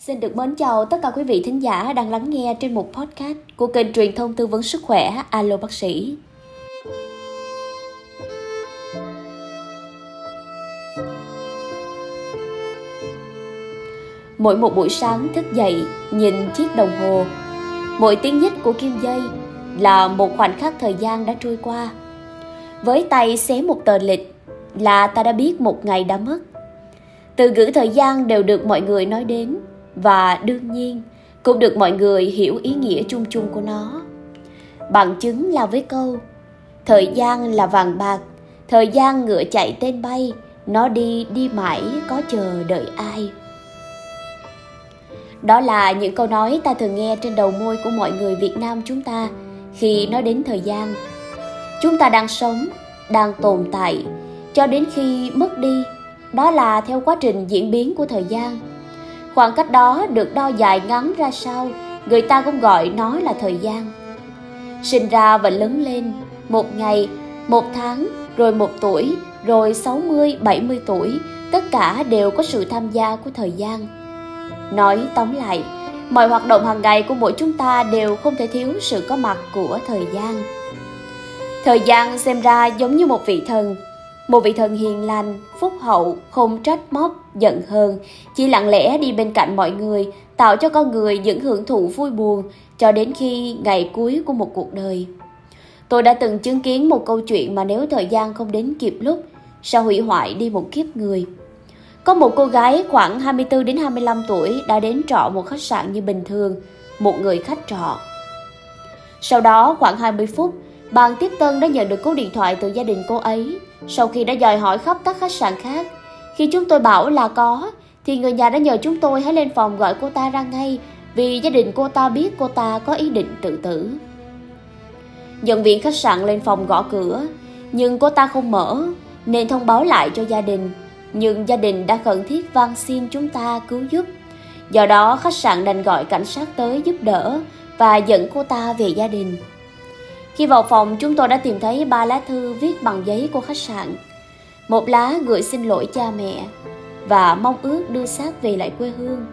Xin được mến chào tất cả quý vị thính giả đang lắng nghe trên một podcast của kênh truyền thông tư vấn sức khỏe Alo Bác sĩ. Mỗi một buổi sáng thức dậy, nhìn chiếc đồng hồ, mỗi tiếng nhích của kim dây là một khoảnh khắc thời gian đã trôi qua. Với tay xé một tờ lịch là ta đã biết một ngày đã mất. Từ ngữ thời gian đều được mọi người nói đến và đương nhiên cũng được mọi người hiểu ý nghĩa chung chung của nó. Bằng chứng là với câu Thời gian là vàng bạc, thời gian ngựa chạy tên bay, nó đi đi mãi có chờ đợi ai. Đó là những câu nói ta thường nghe trên đầu môi của mọi người Việt Nam chúng ta khi nói đến thời gian. Chúng ta đang sống, đang tồn tại cho đến khi mất đi. Đó là theo quá trình diễn biến của thời gian Khoảng cách đó được đo dài ngắn ra sao, người ta cũng gọi nó là thời gian. Sinh ra và lớn lên, một ngày, một tháng, rồi một tuổi, rồi 60, 70 tuổi, tất cả đều có sự tham gia của thời gian. Nói tóm lại, mọi hoạt động hàng ngày của mỗi chúng ta đều không thể thiếu sự có mặt của thời gian. Thời gian xem ra giống như một vị thần, một vị thần hiền lành, phúc hậu, không trách móc, giận hờn, chỉ lặng lẽ đi bên cạnh mọi người, tạo cho con người những hưởng thụ vui buồn cho đến khi ngày cuối của một cuộc đời. Tôi đã từng chứng kiến một câu chuyện mà nếu thời gian không đến kịp lúc, sẽ hủy hoại đi một kiếp người. Có một cô gái khoảng 24 đến 25 tuổi đã đến trọ một khách sạn như bình thường, một người khách trọ. Sau đó khoảng 20 phút, Bàn tiếp tân đã nhận được cú điện thoại từ gia đình cô ấy. Sau khi đã dòi hỏi khắp các khách sạn khác, khi chúng tôi bảo là có, thì người nhà đã nhờ chúng tôi hãy lên phòng gọi cô ta ra ngay vì gia đình cô ta biết cô ta có ý định tự tử. Nhân viên khách sạn lên phòng gõ cửa, nhưng cô ta không mở, nên thông báo lại cho gia đình. Nhưng gia đình đã khẩn thiết van xin chúng ta cứu giúp. Do đó khách sạn đành gọi cảnh sát tới giúp đỡ và dẫn cô ta về gia đình. Khi vào phòng, chúng tôi đã tìm thấy ba lá thư viết bằng giấy của khách sạn. Một lá gửi xin lỗi cha mẹ và mong ước đưa xác về lại quê hương.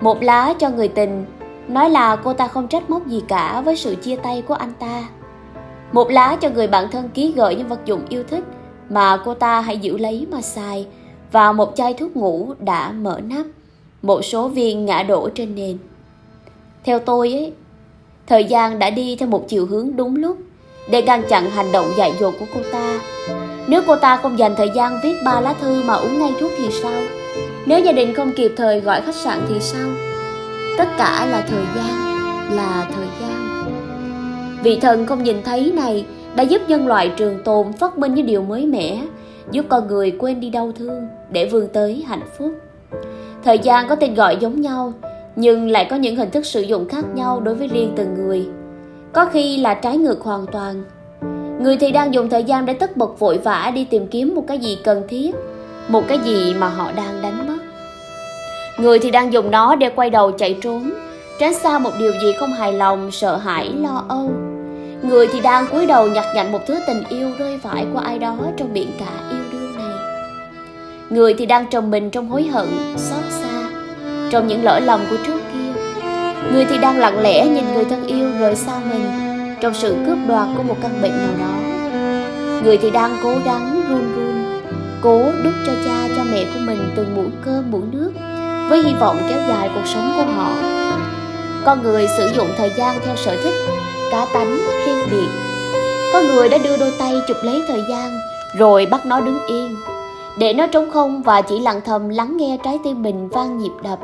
Một lá cho người tình, nói là cô ta không trách móc gì cả với sự chia tay của anh ta. Một lá cho người bạn thân ký gửi những vật dụng yêu thích mà cô ta hãy giữ lấy mà xài và một chai thuốc ngủ đã mở nắp, một số viên ngã đổ trên nền. Theo tôi ấy, Thời gian đã đi theo một chiều hướng đúng lúc để ngăn chặn hành động dại dột của cô ta. Nếu cô ta không dành thời gian viết ba lá thư mà uống ngay thuốc thì sao? Nếu gia đình không kịp thời gọi khách sạn thì sao? Tất cả là thời gian, là thời gian. Vị thần không nhìn thấy này đã giúp nhân loại trường tồn phát minh những điều mới mẻ, giúp con người quên đi đau thương để vươn tới hạnh phúc. Thời gian có tên gọi giống nhau, nhưng lại có những hình thức sử dụng khác nhau đối với riêng từng người. Có khi là trái ngược hoàn toàn. Người thì đang dùng thời gian để tất bật vội vã đi tìm kiếm một cái gì cần thiết, một cái gì mà họ đang đánh mất. Người thì đang dùng nó để quay đầu chạy trốn, tránh xa một điều gì không hài lòng, sợ hãi, lo âu. Người thì đang cúi đầu nhặt nhạnh một thứ tình yêu rơi vãi của ai đó trong biển cả yêu đương này. Người thì đang trồng mình trong hối hận, xót xa trong những lỗi lầm của trước kia. Người thì đang lặng lẽ nhìn người thân yêu rời xa mình trong sự cướp đoạt của một căn bệnh nào đó. Người thì đang cố gắng run run, cố đút cho cha cho mẹ của mình từng muỗng cơm muỗng nước với hy vọng kéo dài cuộc sống của họ. Con người sử dụng thời gian theo sở thích, cá tánh, riêng biệt. Có người đã đưa đôi tay chụp lấy thời gian rồi bắt nó đứng yên để nó trống không và chỉ lặng thầm lắng nghe trái tim mình vang nhịp đập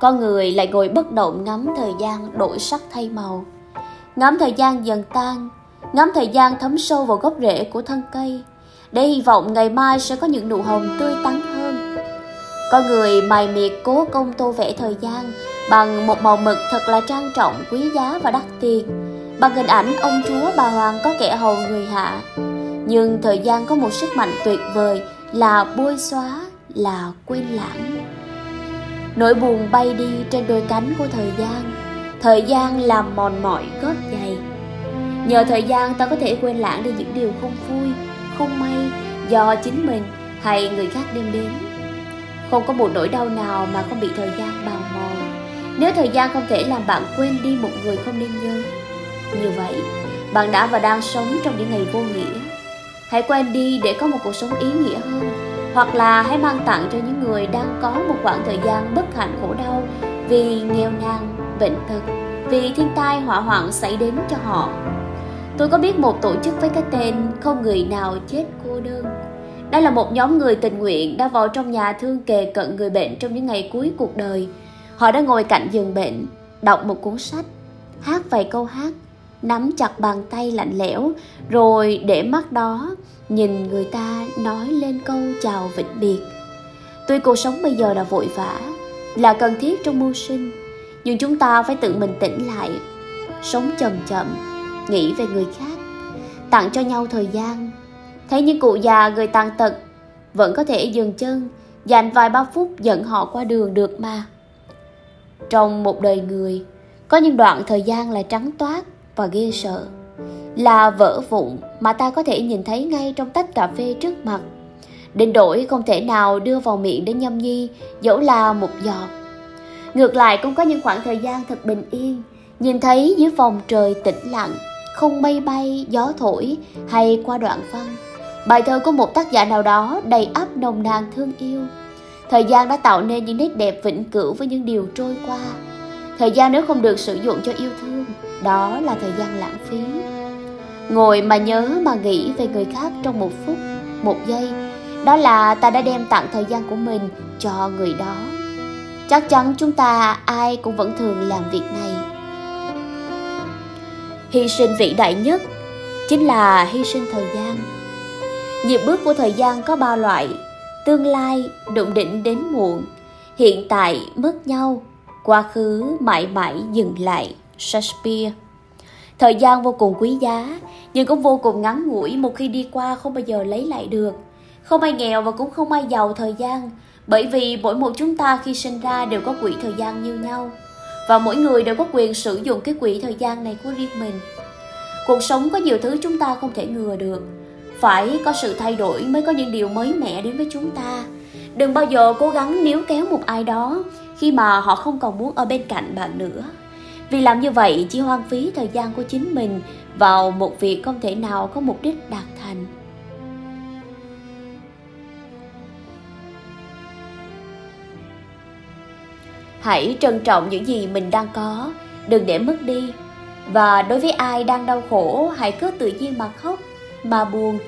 con người lại ngồi bất động ngắm thời gian đổi sắc thay màu. Ngắm thời gian dần tan, ngắm thời gian thấm sâu vào gốc rễ của thân cây. Để hy vọng ngày mai sẽ có những nụ hồng tươi tắn hơn. Con người mài miệt cố công tô vẽ thời gian bằng một màu mực thật là trang trọng, quý giá và đắt tiền, bằng hình ảnh ông chúa bà hoàng có kẻ hầu người hạ. Nhưng thời gian có một sức mạnh tuyệt vời là bôi xóa, là quên lãng. Nỗi buồn bay đi trên đôi cánh của thời gian. Thời gian làm mòn mỏi gót giày. Nhờ thời gian ta có thể quên lãng đi những điều không vui, không may Do chính mình hay người khác đem đến. Không có một nỗi đau nào mà không bị thời gian bào mòn. Nếu thời gian không thể làm bạn quên đi một người không nên nhớ, như vậy bạn đã và đang sống trong những ngày vô nghĩa. Hãy quên đi để có một cuộc sống ý nghĩa hơn, hoặc là hãy mang tặng cho những người đang có một khoảng thời gian bất hạnh khổ đau vì nghèo nàn, bệnh tật, vì thiên tai hỏa hoạn xảy đến cho họ. Tôi có biết một tổ chức với cái tên không người nào chết cô đơn đây là một nhóm người tình nguyện đã vào trong nhà thương kề cận người bệnh trong những ngày cuối cuộc đời. Họ đã ngồi cạnh giường bệnh, đọc một cuốn sách, hát vài câu hát, nắm chặt bàn tay lạnh lẽo, rồi để mắt đó nhìn người ta nói lên câu chào vĩnh biệt. Tuy cuộc sống bây giờ là vội vã, là cần thiết trong mưu sinh, nhưng chúng ta phải tự mình tỉnh lại, sống chậm chậm, nghĩ về người khác, tặng cho nhau thời gian Thấy những cụ già người tàn tật Vẫn có thể dừng chân Dành vài ba phút dẫn họ qua đường được mà Trong một đời người Có những đoạn thời gian là trắng toát và ghê sợ Là vỡ vụn mà ta có thể nhìn thấy ngay trong tách cà phê trước mặt Đến đổi không thể nào đưa vào miệng để nhâm nhi Dẫu là một giọt Ngược lại cũng có những khoảng thời gian thật bình yên Nhìn thấy dưới vòng trời tĩnh lặng Không mây bay, gió thổi hay qua đoạn văn Bài thơ của một tác giả nào đó đầy ắp nồng nàn thương yêu. Thời gian đã tạo nên những nét đẹp vĩnh cửu với những điều trôi qua. Thời gian nếu không được sử dụng cho yêu thương, đó là thời gian lãng phí. Ngồi mà nhớ mà nghĩ về người khác trong một phút, một giây, đó là ta đã đem tặng thời gian của mình cho người đó. Chắc chắn chúng ta ai cũng vẫn thường làm việc này. Hy sinh vĩ đại nhất chính là hy sinh thời gian Nhịp bước của thời gian có ba loại, tương lai, đụng định đến muộn, hiện tại mất nhau, quá khứ mãi mãi dừng lại. Shakespeare Thời gian vô cùng quý giá, nhưng cũng vô cùng ngắn ngủi một khi đi qua không bao giờ lấy lại được. Không ai nghèo và cũng không ai giàu thời gian, bởi vì mỗi một chúng ta khi sinh ra đều có quỹ thời gian như nhau. Và mỗi người đều có quyền sử dụng cái quỹ thời gian này của riêng mình. Cuộc sống có nhiều thứ chúng ta không thể ngừa được, phải có sự thay đổi mới có những điều mới mẻ đến với chúng ta đừng bao giờ cố gắng níu kéo một ai đó khi mà họ không còn muốn ở bên cạnh bạn nữa vì làm như vậy, chỉ hoang phí thời gian của chính mình vào một việc không thể nào có mục đích đạt thành. Hãy trân trọng những gì mình đang có, đừng để mất đi. Và đối với ai đang đau khổ, hãy cứ tự nhiên mà khóc, mà buồn.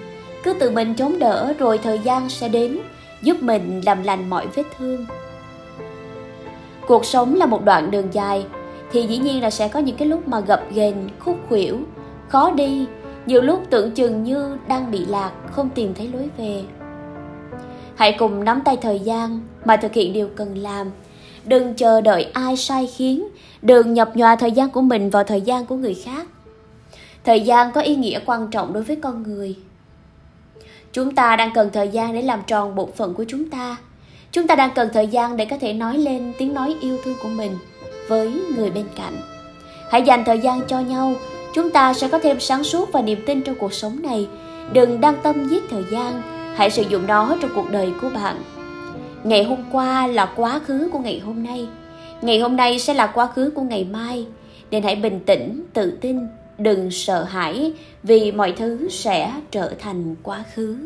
Cứ tự mình chống đỡ, rồi thời gian sẽ đến, giúp mình làm lành mọi vết thương. Cuộc sống là một đoạn đường dài thì dĩ nhiên là sẽ có những cái lúc mà gập ghềnh, khúc khuỷu, khó đi. Nhiều lúc tưởng chừng như đang bị lạc, không tìm thấy lối về. Hãy cùng nắm tay thời gian mà thực hiện điều cần làm. Đừng chờ đợi ai sai khiến. Đừng nhập nhòa thời gian của mình vào thời gian của người khác. Thời gian có ý nghĩa quan trọng đối với con người. Chúng ta đang cần thời gian để làm tròn bổn phận của chúng ta. Chúng ta đang cần thời gian để có thể nói lên tiếng nói yêu thương của mình với người bên cạnh. Hãy dành thời gian cho nhau, chúng ta sẽ có thêm sáng suốt và niềm tin trong cuộc sống này. Đừng đăng tâm giết thời gian, hãy sử dụng nó trong cuộc đời của bạn. Ngày hôm qua là quá khứ của ngày hôm nay. Ngày hôm nay sẽ là quá khứ của ngày mai. Nên hãy bình tĩnh, tự tin, đừng sợ hãi vì mọi thứ sẽ trở thành quá khứ.